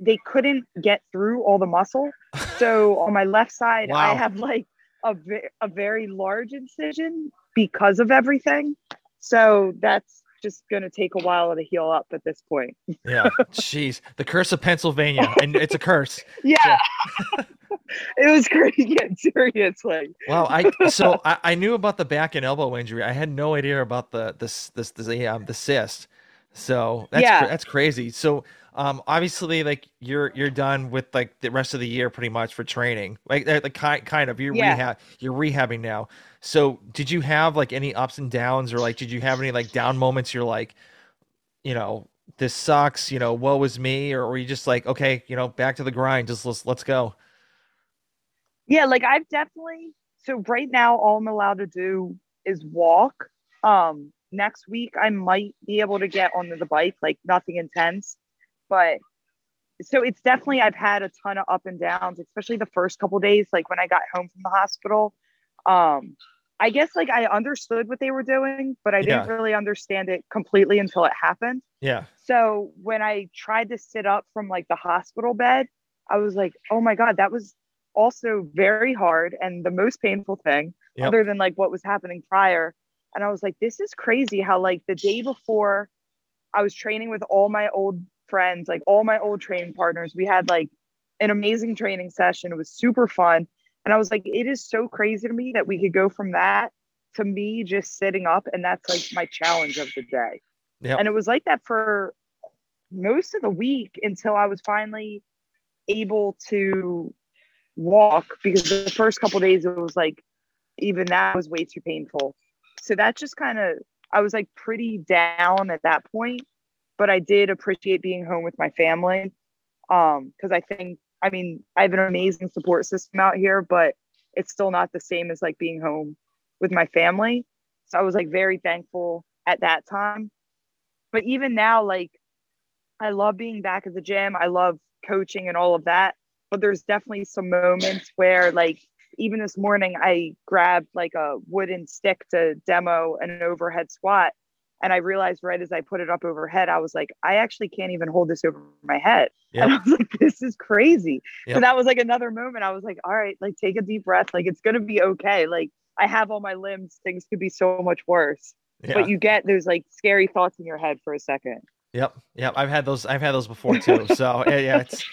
they couldn't get through all the muscle. So on my left side, I have like a, a very large incision because of everything. So that's just going to take a while to heal up at this point. yeah. Jeez. The curse of Pennsylvania. And it's a curse. Yeah. it was crazy. Yeah, seriously. Wow, I so I, I knew about the back and elbow injury. I had no idea about the this this the um the cyst. So that's Yeah. that's crazy. So um obviously like you're you're done with like the rest of the year pretty much for training. Like like kind kind of you're Yeah. rehab you're rehabbing now. So did you have like any ups and downs or like did you have any like down moments you're like you know this sucks, you know, woe is me or were you just like okay, you know, back to the grind, just let's let's go. Yeah, like I've definitely so right now all I'm allowed to do is walk. Um next week I might be able to get onto the bike, like nothing intense. But so it's definitely I've had a ton of up and downs, especially the first couple days, like when I got home from the hospital. Um I guess like I understood what they were doing, but I didn't Yeah. really understand it completely until it happened. Yeah. So when I tried to sit up from like the hospital bed, I was like, oh my God, that was also very hard and the most painful thing, Yep. other than like what was happening prior. And I was like, this is crazy how like the day before I was training with all my old friends, like all my old training partners. We had like an amazing training session. It was super fun. And I was like, it is so crazy to me that we could go from that to me just sitting up. And that's like my challenge of the day. Yep. And it was like that for most of the week until I was finally able to walk because the first couple days it was like even that was way too painful. So that just kind of I was like pretty down at that point, but I did appreciate being home with my family. Um, because I think I mean I have an amazing support system out here, but it's still not the same as like being home with my family. So I was like very thankful at that time. But even now, like I love being back at the gym. I love coaching and all of that. But there's definitely some moments where, like, even this morning, I grabbed like a wooden stick to demo an overhead squat. And I realized right as I put it up overhead, I was like, I actually can't even hold this over my head. Yep. And I was like, this is crazy. So that was like another moment. I was like, all right, like take a deep breath. Like it's going to be okay. Like I have all my limbs. Things could be so much worse. Yeah. But you get those like scary thoughts in your head for a second. Yep, yep. I've had those. I've had those before too. So yeah, yeah, it's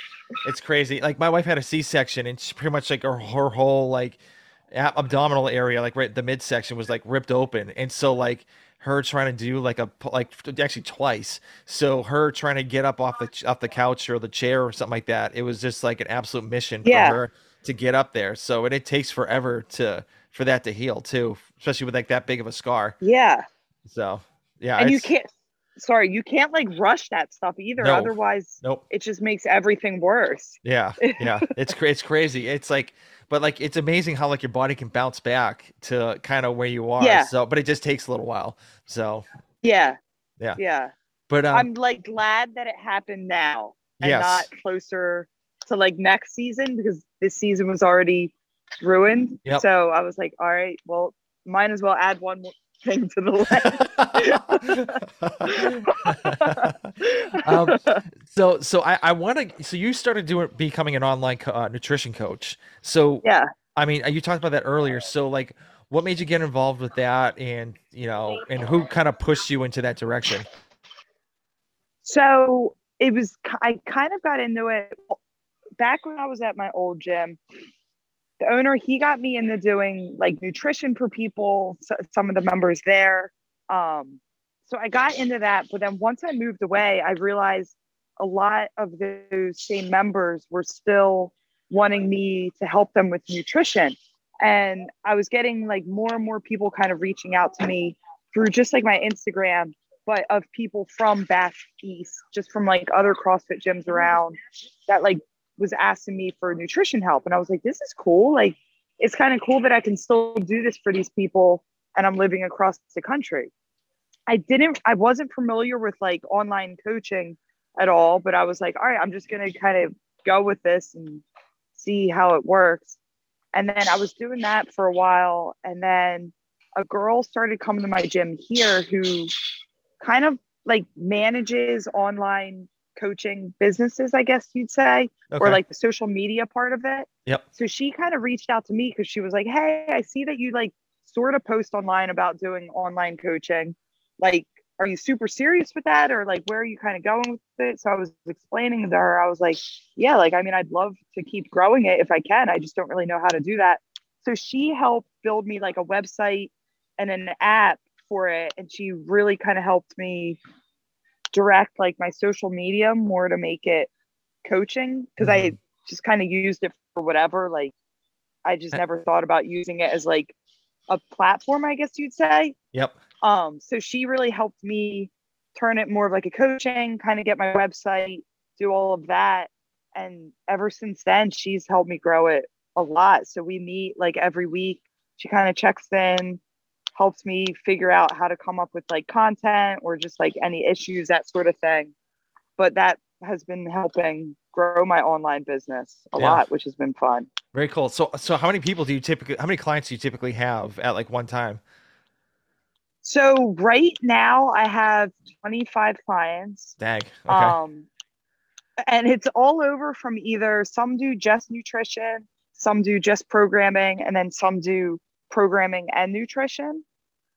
it's crazy. Like my wife had a C-section, and she pretty much like her, her whole like abdominal area, like right the midsection, was like ripped open, and so like her trying to do like a like actually twice. So her trying to get up off the off the couch or the chair or something like that. It was just like an absolute mission for her to get up there. So and it takes forever to for that to heal too, especially with like that big of a scar. Yeah. So yeah, and you can't sorry you can't like rush that stuff either No. otherwise Nope. it just makes everything worse Yeah, yeah, it's cra- it's crazy. It's like, but like, it's amazing how like your body can bounce back to kind of where you are. Yeah. So, but it just takes a little while. So, yeah Yeah. yeah but um, i'm like glad that it happened now and Yes. not closer to like next season because this season was already ruined Yep. so i was like all right well might as well add one to the um, so so I I want to. So you started doing becoming an online co- uh, nutrition coach. So yeah I mean, you talked about that earlier. So like, what made you get involved with that, and you know, and who kind of pushed you into that direction? So it was, I kind of got into it back when I was at my old gym. The owner, he got me into doing like nutrition for people, so, some of the members there. Um, so I got into that. But then once I moved away, I realized a lot of those same members were still wanting me to help them with nutrition. And I was getting like more and more people kind of reaching out to me through just like my Instagram, but of people from back east, just from like other CrossFit gyms around that like was asking me for nutrition help. And I was like, this is cool. Like, it's kind of cool that I can still do this for these people and I'm living across the country. I didn't, I wasn't familiar with like online coaching at all, but I was like, all right, I'm just going to kind of go with this and see how it works. And then I was doing that for a while. And then a girl started coming to my gym here who kind of like manages online coaching businesses, I guess you'd say, okay. or like the social media part of it. Yep. So she kind of reached out to me because she was like, Hey, I see that you like sort of post online about doing online coaching. Like, are you super serious with that? Or like, where are you kind of going with it? So I was explaining to her, I was like, Yeah, like, I mean, I'd love to keep growing it if I can. I just don't really know how to do that. So she helped build me like a website and an app for it. And she really kind of helped me direct like my social media more to make it coaching because mm-hmm. I just kind of used it for whatever. Like I just never thought about using it as like a platform, I guess you'd say. Yep. Um, so she really helped me turn it more of like a coaching, kind of get my website, do all of that. And ever since then, she's helped me grow it a lot. So we meet like every week. She kind of checks in, helps me figure out how to come up with like content or just like any issues, that sort of thing. But that has been helping grow my online business a yeah. lot, which has been fun. Very cool. So, so how many people do you typically, how many clients do you typically have at like one time? So right now I have 25 clients. Dang. Okay. Um, and it's all over from either some do just nutrition, some do just programming, and then some do programming and nutrition.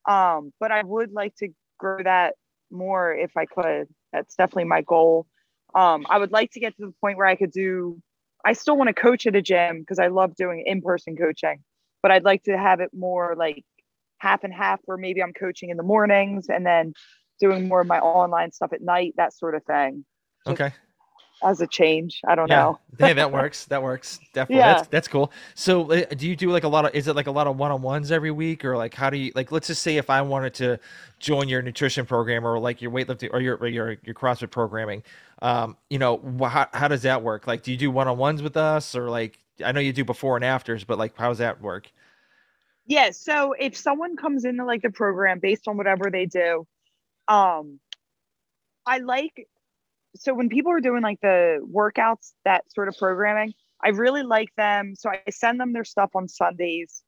Um, but I would like to grow that more if I could. That's definitely my goal. Um, I would like to get to the point where I could do, I still want to coach at a gym because I love doing in person coaching, but I'd like to have it more like half and half where maybe I'm coaching in the mornings and then doing more of my online stuff at night, that sort of thing. Just okay as a change. I don't yeah. know. hey, that works. That works. Definitely. Yeah. That's that's cool. So uh, do you do like a lot of is it like a lot of one-on-ones every week or like how do you like let's just say if I wanted to join your nutrition program or like your weightlifting or your or your your CrossFit programming, um, you know, how how does that work? Like do you do one-on-ones with us or like I know you do before and afters, but like how does that work? Yeah, so if someone comes into like the program based on whatever they do, um I like so when people are doing like the workouts, that sort of programming, I really like them. So I send them their stuff on Sundays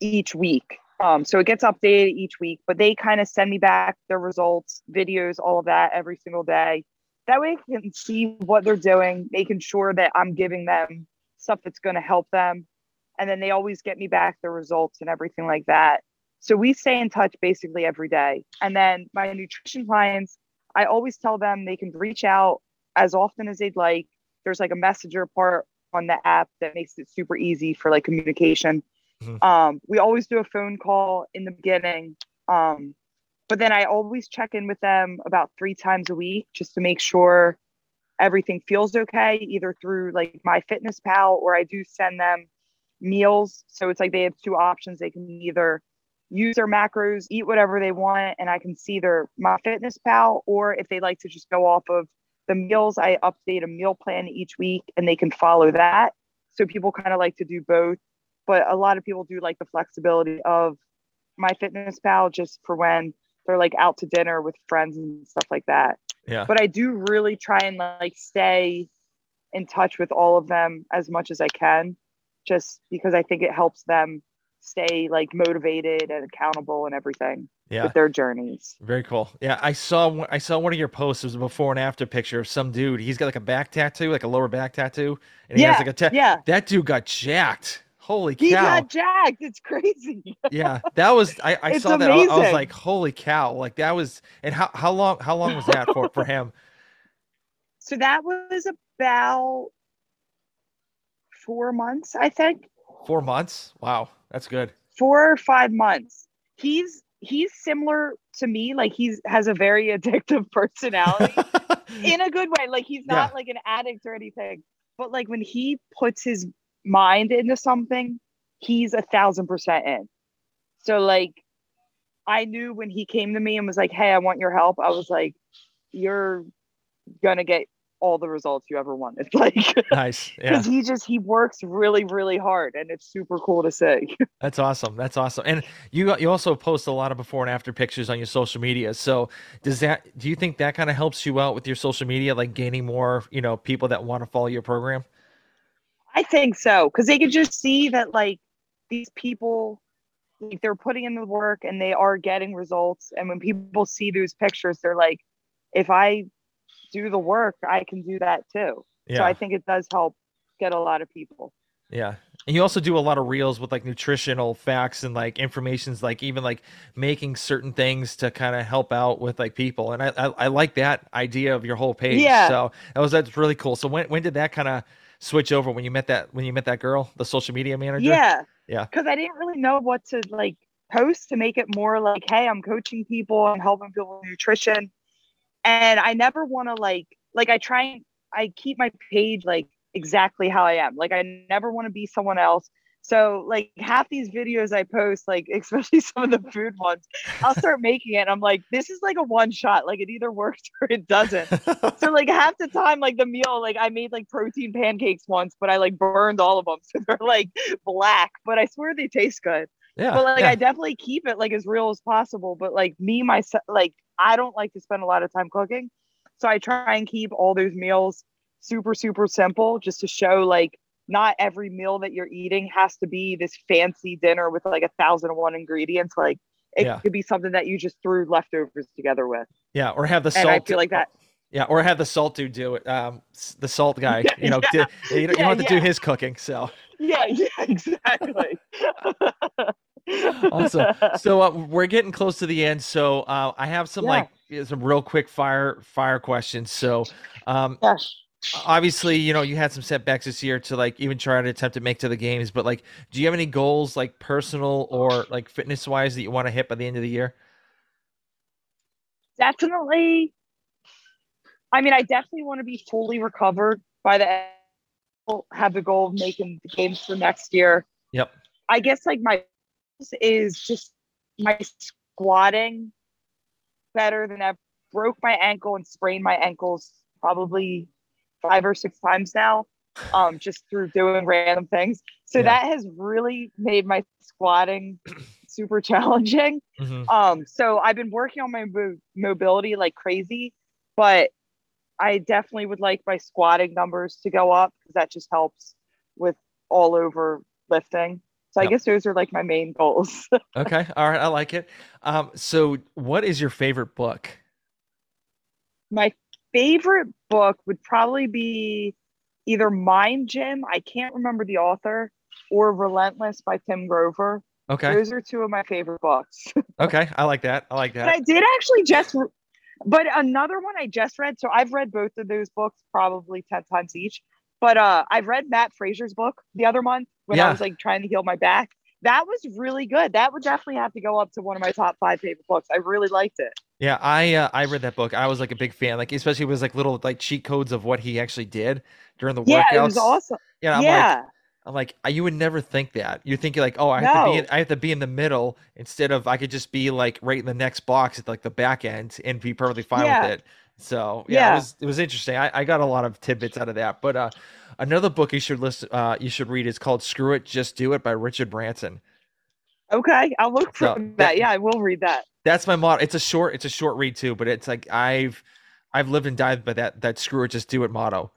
each week. Um, so it gets updated each week, but they kind of send me back their results, videos, all of that every single day. That way I can see what they're doing, making sure that I'm giving them stuff that's going to help them. And then they always get me back the results and everything like that. So we stay in touch basically every day. And then my nutrition clients, I always tell them they can reach out as often as they'd like. There's like a messenger part on the app that makes it super easy for like communication. Mm-hmm. Um, we always do a phone call in the beginning. Um, but then I always check in with them about three times a week just to make sure everything feels okay, either through like MyFitnessPal or I do send them meals. So it's like they have two options. They can either use their macros, eat whatever they want, and I can see their MyFitnessPal. Or if they like to just go off of the meals, I update a meal plan each week, and they can follow that. So people kind of like to do both, but a lot of people do like the flexibility of MyFitnessPal just for when they're like out to dinner with friends and stuff like that. Yeah. But I do really try and like stay in touch with all of them as much as I can, just because I think it helps them stay like motivated and accountable and everything yeah. with their journeys. Very cool. Yeah, I saw I saw one of your posts. It was a before and after picture of some dude. He's got like a back tattoo, like a lower back tattoo, and he yeah, has like a ta- yeah. That dude got jacked. Holy cow! He got jacked. It's crazy. yeah, that was I, I saw amazing. that. I, I was like, holy cow! Like that was. And how how long how long was that for for him? So that was about four months, I think. Four months. Wow. That's good. Four or five months. He's he's similar to me. Like he's has a very addictive personality. in a good way. Like he's not Yeah. like an addict or anything, but like when he puts his mind into something, he's a thousand percent in. So like, I knew when he came to me and was like, "Hey, I want your help," I was like, "You're gonna get all the results you ever wanted." Like, Nice. Yeah. because he just he works really really hard, and it's super cool to see. That's awesome. That's awesome. And you you also post a lot of before and after pictures on your social media. So does that do you think that kind of helps you out with your social media, like gaining more, you know, people that want to follow your program? I think so because they can just see that like these people like they're putting in the work and they are getting results. And when people see those pictures, they're like, if I do the work, I can do that too. Yeah. So I think it does help get a lot of people. Yeah. And you also do a lot of reels with like nutritional facts and like informations, like even like making certain things to kind of help out with like people. And I, I I like that idea of your whole page. Yeah. So that was that's really cool. So when when did that kind of switch over when you met that when you met that girl, the social media manager? Yeah. Yeah. Because I didn't really know what to like post to make it more like, hey, I'm coaching people, I'm helping people with nutrition. And I never want to like like I try and I keep my page like exactly how I am. Like I never want to be someone else. So like half these videos I post, like especially some of the food ones, I'll start making it. And I'm like, this is like a one shot. Like it either works or it doesn't. So like half the time, like the meal, like I made like protein pancakes once, but I like burned all of them, so they're like black. But I swear they taste good. Yeah. But like yeah. I definitely keep it like as real as possible. But like me myself, like I don't like to spend a lot of time cooking, so I try and keep all those meals super super simple, just to show like not every meal that you're eating has to be this fancy dinner with like a thousand and one ingredients. Like it Yeah. could be something that you just threw leftovers together with. Yeah, or have the And salt. I feel like that. Yeah, or have the salt dude do it. Um, the salt guy. Yeah, you know, yeah. di- you don't, you don't have to do his cooking. So Yeah, yeah, exactly. awesome. So uh, we're getting close to the end. So uh, I have some like some real quick fire fire questions. So um, Yes. obviously, you know, you had some setbacks this year to like even try to attempt to make to the games. But like, do you have any goals like personal or like fitness wise that you want to hit by the end of the year? definitely i mean i definitely want to be fully recovered by the end have the goal of making the games for next year Yep. i guess like my is just my squatting better than i broke my ankle and sprained my ankles probably five or six times now um just through doing random things so Yeah. that has really made my squatting super challenging Mhm. um, so I've been working on my mo- mobility like crazy, but I definitely would like my squatting numbers to go up because that just helps with all over lifting. So I Yep. guess those are like my main goals. Okay. All right. I like it. Um, so what is your favorite book? my favorite book would probably be either Mind Gym, I can't remember the author, or Relentless by Tim Grover. Okay. Those are two of my favorite books. Okay. I like that. I like But that. I did actually just, but another one I just read. So I've read both of those books probably 10 times each. But uh, I read Matt Fraser's book the other month when Yeah. I was like trying to heal my back. That was really good. That would definitely have to go up to one of my top five favorite books. I really liked it. Yeah, I uh, I read that book. I was like a big fan. Like especially with like little like cheat codes of what he actually did during the Yeah, workouts. it was awesome. Yeah, I'm like yeah, I'm like uh, you would never think that. You're thinking like, oh, I have to be in, I have to be in the middle instead of I could just be like right in the next box at like the back end and be perfectly fine Yeah. with it. So yeah, it was it was interesting. I, I got a lot of tidbits out of that. But uh, another book you should list uh you should read is called Screw It, Just Do It by Richard Branson. okay. I'll look for So, that. that- Yeah, I will read that. That's my motto. It's a short. It's a short read too, but it's like I've I've lived and died by that that screw it, just do it motto.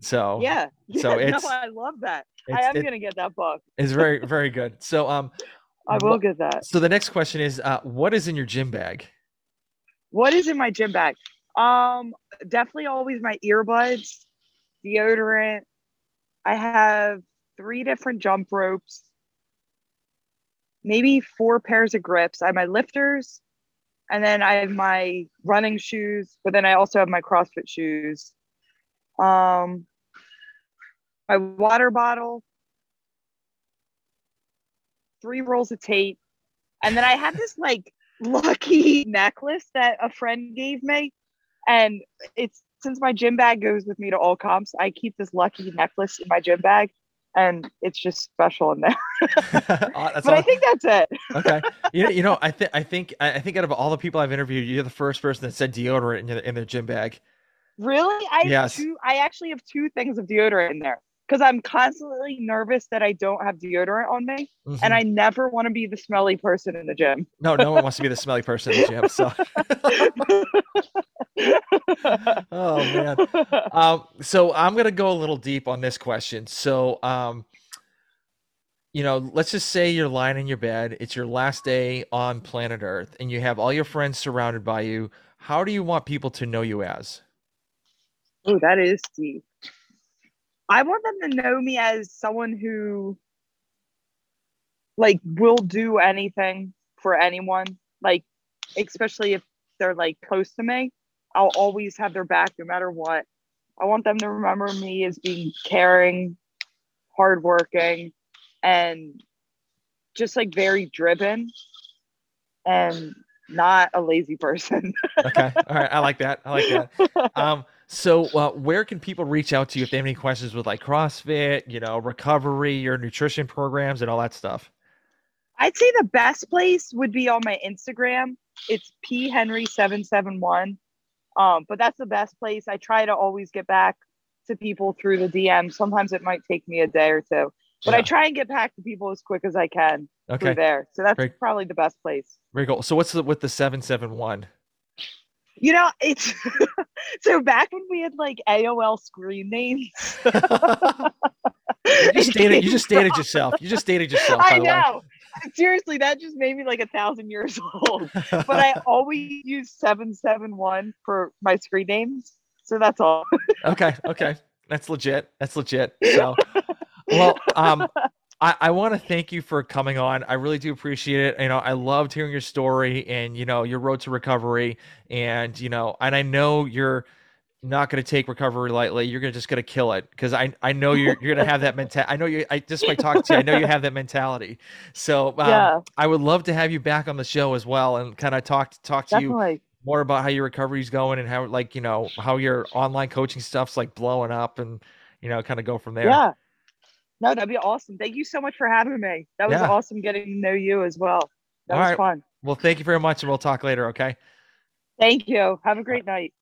So Yeah. so it's- no, I love that. I am it- gonna get that book. it's very very good. So um, I will get that. So the next question is, uh, what is in your gym bag? What is in my gym bag? Um, definitely always my earbuds, deodorant. I have three different jump ropes, maybe four pairs of grips. I have my lifters, and then I have my running shoes, but then I also have my CrossFit shoes. Um, my water bottle, three rolls of tape, and then I have this like lucky necklace that a friend gave me, and it's since my gym bag goes with me to all comps, I keep this lucky necklace in my gym bag, and it's just special in there. But I think that's it. okay. You know, you know, I think I think I think out of all the people I've interviewed, you're the first person that said deodorant in, your, in their gym bag. Really? I Yes. two I actually have two things of deodorant in there because I'm constantly nervous that I don't have deodorant on me Mhm. and I never want to be the smelly person in the gym. no, no one wants to be the smelly person in the gym. So, oh man. Um, so I'm gonna go a little deep on this question. So, um, you know, let's just say you're lying in your bed. It's your last day on planet Earth, and you have all your friends surrounded by you. How do you want people to know you as? oh, that is deep. I want them to know me as someone who like will do anything for anyone, like especially if they're like close to me. I'll always have their back no matter what. I want them to remember me as being caring, hardworking, and just like very driven and not a lazy person. Okay, all right, I like that. I like that. Um, so uh, where can people reach out to you if they have any questions with like CrossFit, you know, recovery, your nutrition programs, and all that stuff? I'd say the best place would be on my Instagram. It's p henry seven seven one. Um, but that's the best place. I try to always get back to people through the DM. Sometimes it might take me a day or two, but I try and get back to people as quick as I can through there. So that's probably the best place. very cool. So what's the, with the seven seven one? You know, it's so back when we had like AOL screen names. You just stated you just stated yourself. You just stated yourself. I by the way. know. Seriously, that just made me like a thousand years old. but I always use 771 for my screen names. So that's all. okay, okay, that's legit. That's legit. So, well, um, I, I want to thank you for coming on. I really do appreciate it. You know, I loved hearing your story and you know your road to recovery, and you know, and I know you're not going to take recovery lightly. You're gonna just going to kill it because I I know you're you're going to have that mentality. I know you. I just by talking to you, I know you have that mentality. So, um, yeah, I would love to have you back on the show as well and kind of talk talk to you more about how your recovery is going and how like you know how your online coaching stuff's like blowing up and you know kind of go from there Yeah. No, that'd be awesome. Thank you so much for having me. That was Yeah. awesome getting to know you as well. That All was right. fun. well thank you very much and we'll talk later okay Thank you. Have a great night.